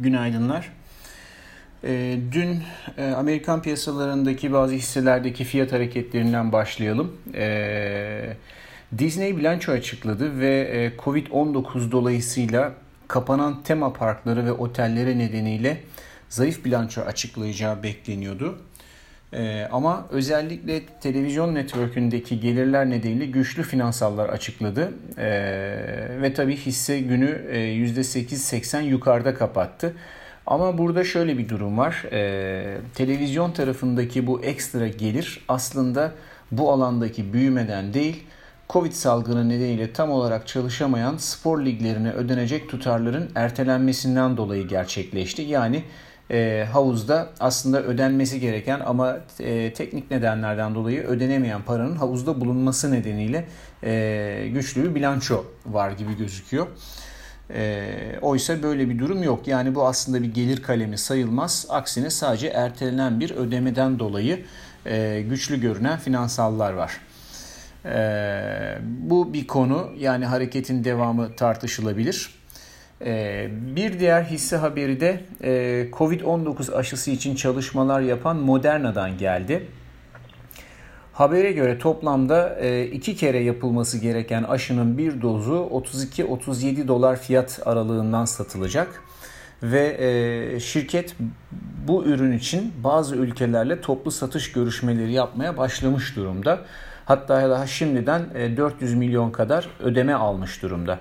Günaydınlar. E, dün e, Amerikan piyasalarındaki bazı hisselerdeki fiyat hareketlerinden başlayalım. E, Disney bilanço açıkladı ve e, Covid-19 dolayısıyla kapanan tema parkları ve otelleri nedeniyle zayıf bilanço açıklayacağı bekleniyordu. Ee, ama özellikle televizyon network'ündeki gelirler nedeniyle güçlü finansallar açıkladı. Ee, ve tabii hisse günü e, %8-80 yukarıda kapattı. Ama burada şöyle bir durum var. Ee, televizyon tarafındaki bu ekstra gelir aslında bu alandaki büyümeden değil, Covid salgını nedeniyle tam olarak çalışamayan spor liglerine ödenecek tutarların ertelenmesinden dolayı gerçekleşti. Yani e, havuzda aslında ödenmesi gereken ama e, teknik nedenlerden dolayı ödenemeyen paranın havuzda bulunması nedeniyle e, güçlü bir bilanço var gibi gözüküyor. E, oysa böyle bir durum yok. Yani bu aslında bir gelir kalemi sayılmaz. Aksine sadece ertelenen bir ödemeden dolayı e, güçlü görünen finansallar var. E, bu bir konu yani hareketin devamı tartışılabilir. Ee, bir diğer hisse haberi de e, Covid-19 aşısı için çalışmalar yapan Moderna'dan geldi. Habere göre toplamda e, iki kere yapılması gereken aşının bir dozu 32-37 dolar fiyat aralığından satılacak. Ve e, şirket bu ürün için bazı ülkelerle toplu satış görüşmeleri yapmaya başlamış durumda. Hatta daha şimdiden 400 milyon kadar ödeme almış durumda.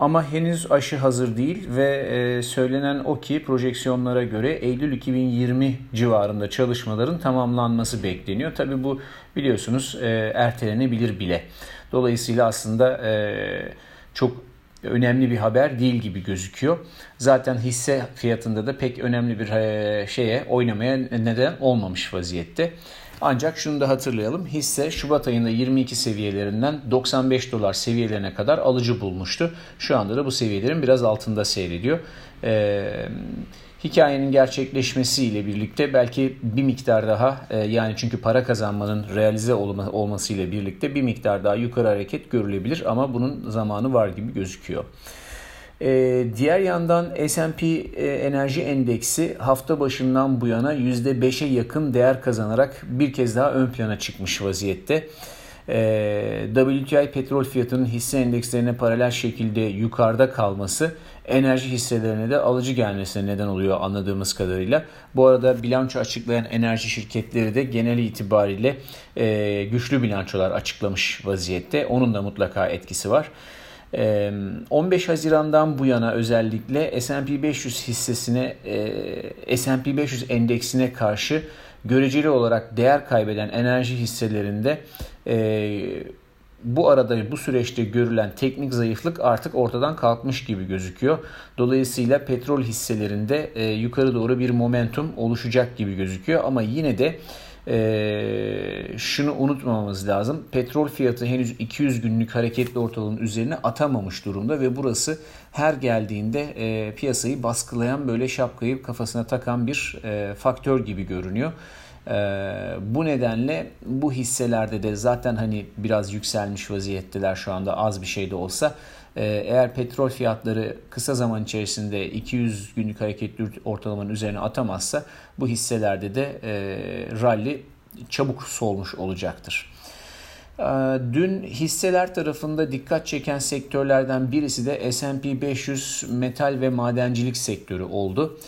Ama henüz aşı hazır değil ve e, söylenen o ki projeksiyonlara göre Eylül 2020 civarında çalışmaların tamamlanması bekleniyor. Tabi bu biliyorsunuz e, ertelenebilir bile. Dolayısıyla aslında e, çok önemli bir haber değil gibi gözüküyor. Zaten hisse fiyatında da pek önemli bir şeye oynamaya neden olmamış vaziyette. Ancak şunu da hatırlayalım. Hisse Şubat ayında 22 seviyelerinden 95 dolar seviyelerine kadar alıcı bulmuştu. Şu anda da bu seviyelerin biraz altında seyrediyor. Ee, hikayenin gerçekleşmesiyle birlikte belki bir miktar daha e, yani çünkü para kazanmanın realize olma, olmasıyla birlikte bir miktar daha yukarı hareket görülebilir ama bunun zamanı var gibi gözüküyor. Ee, diğer yandan S&P e, Enerji Endeksi hafta başından bu yana %5'e yakın değer kazanarak bir kez daha ön plana çıkmış vaziyette. Ee, WTI petrol fiyatının hisse endekslerine paralel şekilde yukarıda kalması enerji hisselerine de alıcı gelmesine neden oluyor anladığımız kadarıyla. Bu arada bilanço açıklayan enerji şirketleri de genel itibariyle e, güçlü bilançolar açıklamış vaziyette. Onun da mutlaka etkisi var. 15 Haziran'dan bu yana özellikle S&P 500 hissesine S&P 500 endeksine karşı göreceli olarak değer kaybeden enerji hisselerinde bu arada bu süreçte görülen teknik zayıflık artık ortadan kalkmış gibi gözüküyor. Dolayısıyla petrol hisselerinde yukarı doğru bir momentum oluşacak gibi gözüküyor ama yine de e, şunu unutmamamız lazım. Petrol fiyatı henüz 200 günlük hareketli ortalığın üzerine atamamış durumda ve burası her geldiğinde e, piyasayı baskılayan böyle şapkayı kafasına takan bir e, faktör gibi görünüyor. E, bu nedenle bu hisselerde de zaten hani biraz yükselmiş vaziyetteler şu anda az bir şey de olsa. E, eğer petrol fiyatları kısa zaman içerisinde 200 günlük hareketli ortalamanın üzerine atamazsa bu hisselerde de e, rally çabuk solmuş olacaktır. E, dün hisseler tarafında dikkat çeken sektörlerden birisi de S&P 500 metal ve madencilik sektörü oldu.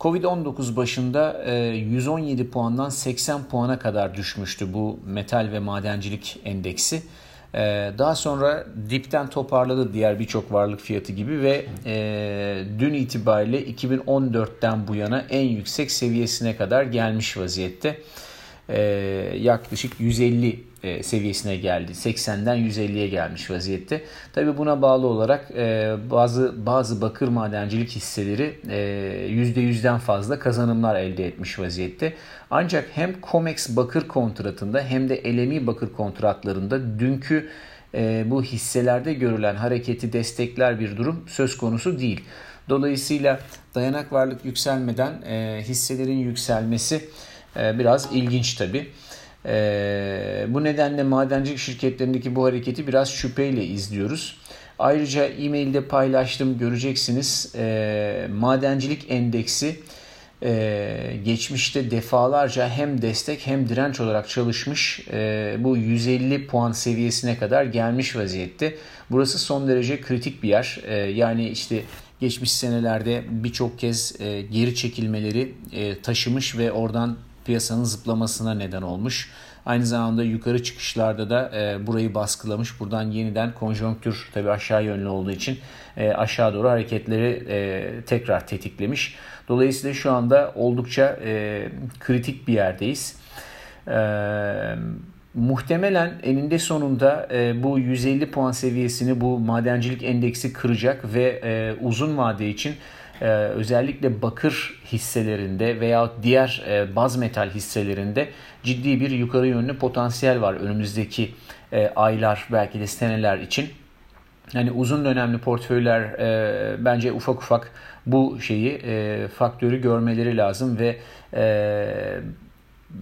Covid-19 başında 117 e, puandan 80 puana kadar düşmüştü bu metal ve madencilik endeksi. E, daha sonra dipten toparladı diğer birçok varlık fiyatı gibi ve e, dün itibariyle 2014'ten bu yana en yüksek seviyesine kadar gelmiş vaziyette. Yaklaşık 150 e, seviyesine geldi. 80'den 150'ye gelmiş vaziyette. Tabi buna bağlı olarak e, bazı bazı bakır madencilik hisseleri e, %100'den fazla kazanımlar elde etmiş vaziyette. Ancak hem COMEX bakır kontratında hem de LME bakır kontratlarında dünkü e, bu hisselerde görülen hareketi destekler bir durum söz konusu değil. Dolayısıyla dayanak varlık yükselmeden hisselerin yükselmesi biraz ilginç tabii. E, bu nedenle madencilik şirketlerindeki bu hareketi biraz şüpheyle izliyoruz. Ayrıca e-mailde paylaştım göreceksiniz. E, madencilik endeksi e, geçmişte defalarca hem destek hem direnç olarak çalışmış. E, bu 150 puan seviyesine kadar gelmiş vaziyette. Burası son derece kritik bir yer. E, yani işte geçmiş senelerde birçok kez e, geri çekilmeleri taşımış ve oradan piyasanın zıplamasına neden olmuş. Aynı zamanda yukarı çıkışlarda da e, burayı baskılamış. Buradan yeniden konjonktür tabi aşağı yönlü olduğu için e, aşağı doğru hareketleri e, tekrar tetiklemiş. Dolayısıyla şu anda oldukça e, kritik bir yerdeyiz. Eee muhtemelen eninde sonunda e, bu 150 puan seviyesini bu madencilik endeksi kıracak ve e, uzun vade için e, özellikle bakır hisselerinde veya diğer e, baz metal hisselerinde ciddi bir yukarı yönlü potansiyel var önümüzdeki e, aylar belki de seneler için. Yani uzun dönemli portföyler e, bence ufak ufak bu şeyi e, faktörü görmeleri lazım ve e,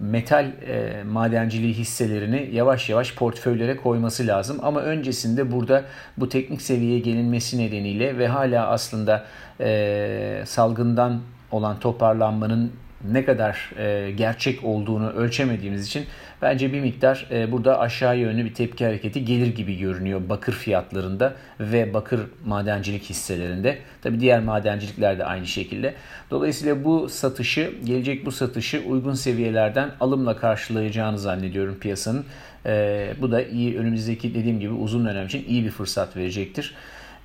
metal e, madenciliği hisselerini yavaş yavaş portföylere koyması lazım. Ama öncesinde burada bu teknik seviyeye gelinmesi nedeniyle ve hala aslında e, salgından olan toparlanmanın ne kadar e, gerçek olduğunu ölçemediğimiz için bence bir miktar e, burada aşağı yönlü bir tepki hareketi gelir gibi görünüyor bakır fiyatlarında ve bakır madencilik hisselerinde. Tabi diğer madencilikler de aynı şekilde. Dolayısıyla bu satışı, gelecek bu satışı uygun seviyelerden alımla karşılayacağını zannediyorum piyasanın. E, bu da iyi önümüzdeki dediğim gibi uzun dönem için iyi bir fırsat verecektir.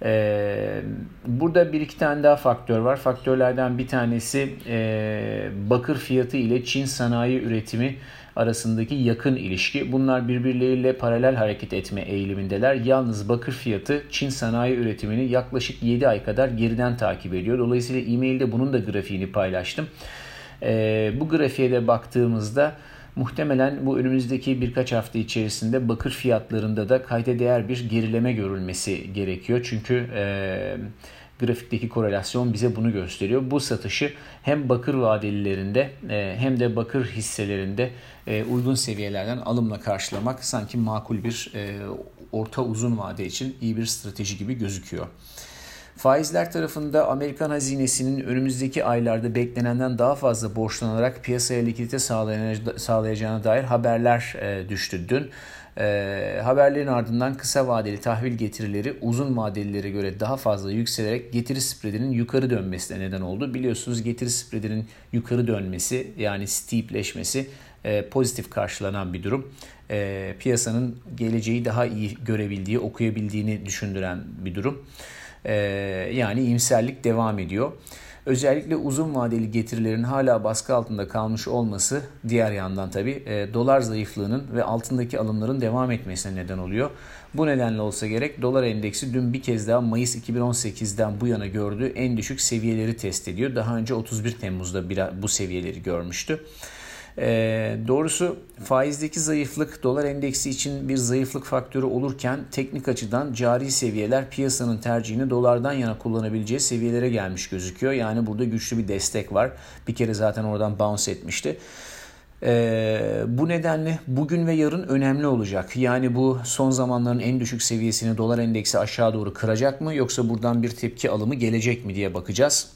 Ee, burada bir iki tane daha faktör var. Faktörlerden bir tanesi e, bakır fiyatı ile Çin sanayi üretimi arasındaki yakın ilişki. Bunlar birbirleriyle paralel hareket etme eğilimindeler. Yalnız bakır fiyatı Çin sanayi üretimini yaklaşık 7 ay kadar geriden takip ediyor. Dolayısıyla e-mailde bunun da grafiğini paylaştım. Ee, bu grafiğe de baktığımızda Muhtemelen bu önümüzdeki birkaç hafta içerisinde bakır fiyatlarında da kayda değer bir gerileme görülmesi gerekiyor. Çünkü e, grafikteki korelasyon bize bunu gösteriyor. Bu satışı hem bakır vadelilerinde e, hem de bakır hisselerinde e, uygun seviyelerden alımla karşılamak sanki makul bir e, orta uzun vade için iyi bir strateji gibi gözüküyor. Faizler tarafında Amerikan hazinesinin önümüzdeki aylarda beklenenden daha fazla borçlanarak piyasaya likidite sağlayacağına dair haberler e, düştü dün. E, haberlerin ardından kısa vadeli tahvil getirileri uzun vadelilere göre daha fazla yükselerek getiri spreadinin yukarı dönmesine neden oldu. Biliyorsunuz getiri spreadinin yukarı dönmesi yani steepleşmesi e, pozitif karşılanan bir durum. Piyasanın geleceği daha iyi görebildiği, okuyabildiğini düşündüren bir durum. Ee, yani iyimserlik devam ediyor. Özellikle uzun vadeli getirilerin hala baskı altında kalmış olması diğer yandan tabi e, dolar zayıflığının ve altındaki alımların devam etmesine neden oluyor. Bu nedenle olsa gerek dolar endeksi dün bir kez daha Mayıs 2018'den bu yana gördüğü en düşük seviyeleri test ediyor. Daha önce 31 Temmuz'da bu seviyeleri görmüştü. E, doğrusu faizdeki zayıflık dolar endeksi için bir zayıflık faktörü olurken teknik açıdan cari seviyeler piyasanın tercihini dolardan yana kullanabileceği seviyelere gelmiş gözüküyor. Yani burada güçlü bir destek var. Bir kere zaten oradan bounce etmişti. Ee, bu nedenle bugün ve yarın önemli olacak. Yani bu son zamanların en düşük seviyesini dolar endeksi aşağı doğru kıracak mı yoksa buradan bir tepki alımı gelecek mi diye bakacağız.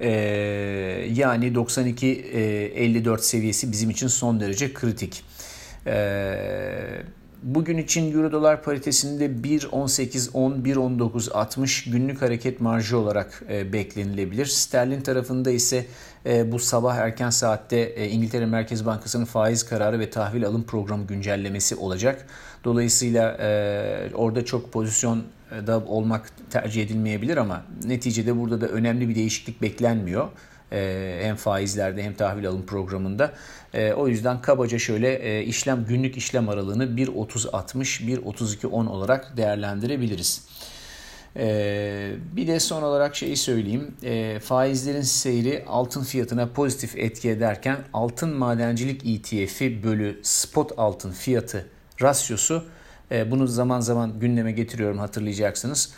Ee, yani 92-54 e, seviyesi bizim için son derece kritik. Ee, bugün için Euro dolar paritesinde 1.18.10, 1.19.60 günlük hareket marjı olarak e, beklenilebilir. Sterlin tarafında ise e, bu sabah erken saatte İngiltere Merkez Bankası'nın faiz kararı ve tahvil alım programı güncellemesi olacak. Dolayısıyla orada çok pozisyon da olmak tercih edilmeyebilir ama neticede burada da önemli bir değişiklik beklenmiyor. Ee, hem faizlerde hem tahvil alım programında. Ee, o yüzden kabaca şöyle e, işlem günlük işlem aralığını 1.30-60, 1.32-10 olarak değerlendirebiliriz. Ee, bir de son olarak şeyi söyleyeyim. faizlerin seyri altın fiyatına pozitif etki ederken altın madencilik ETF'i bölü spot altın fiyatı rasyosu e, bunu zaman zaman gündeme getiriyorum hatırlayacaksınız.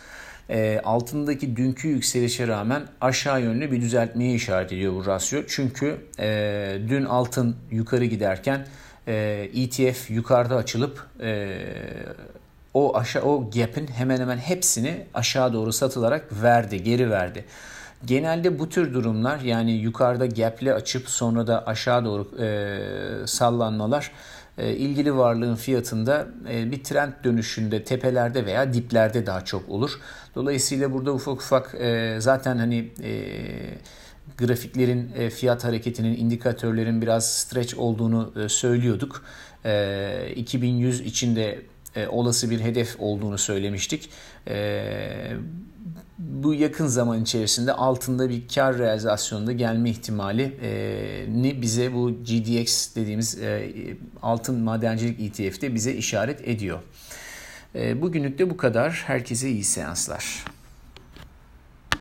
E, altındaki dünkü yükselişe rağmen aşağı yönlü bir düzeltmeye işaret ediyor bu rasyo. Çünkü e, dün altın yukarı giderken ETF yukarıda açılıp o aşağı o gap'in hemen hemen hepsini aşağı doğru satılarak verdi, geri verdi. Genelde bu tür durumlar yani yukarıda gap'le açıp sonra da aşağı doğru e, sallanmalar e, ilgili varlığın fiyatında e, bir trend dönüşünde tepelerde veya diplerde daha çok olur. Dolayısıyla burada ufak ufak e, zaten hani grafiklerin fiyat hareketinin indikatörlerin biraz stretch olduğunu söylüyorduk. 2100 içinde olası bir hedef olduğunu söylemiştik bu yakın zaman içerisinde altında bir kar realizasyonunda gelme ihtimali ni bize bu GDX dediğimiz e, altın madencilik ETF'de bize işaret ediyor. E, bugünlük de bu kadar. Herkese iyi seanslar.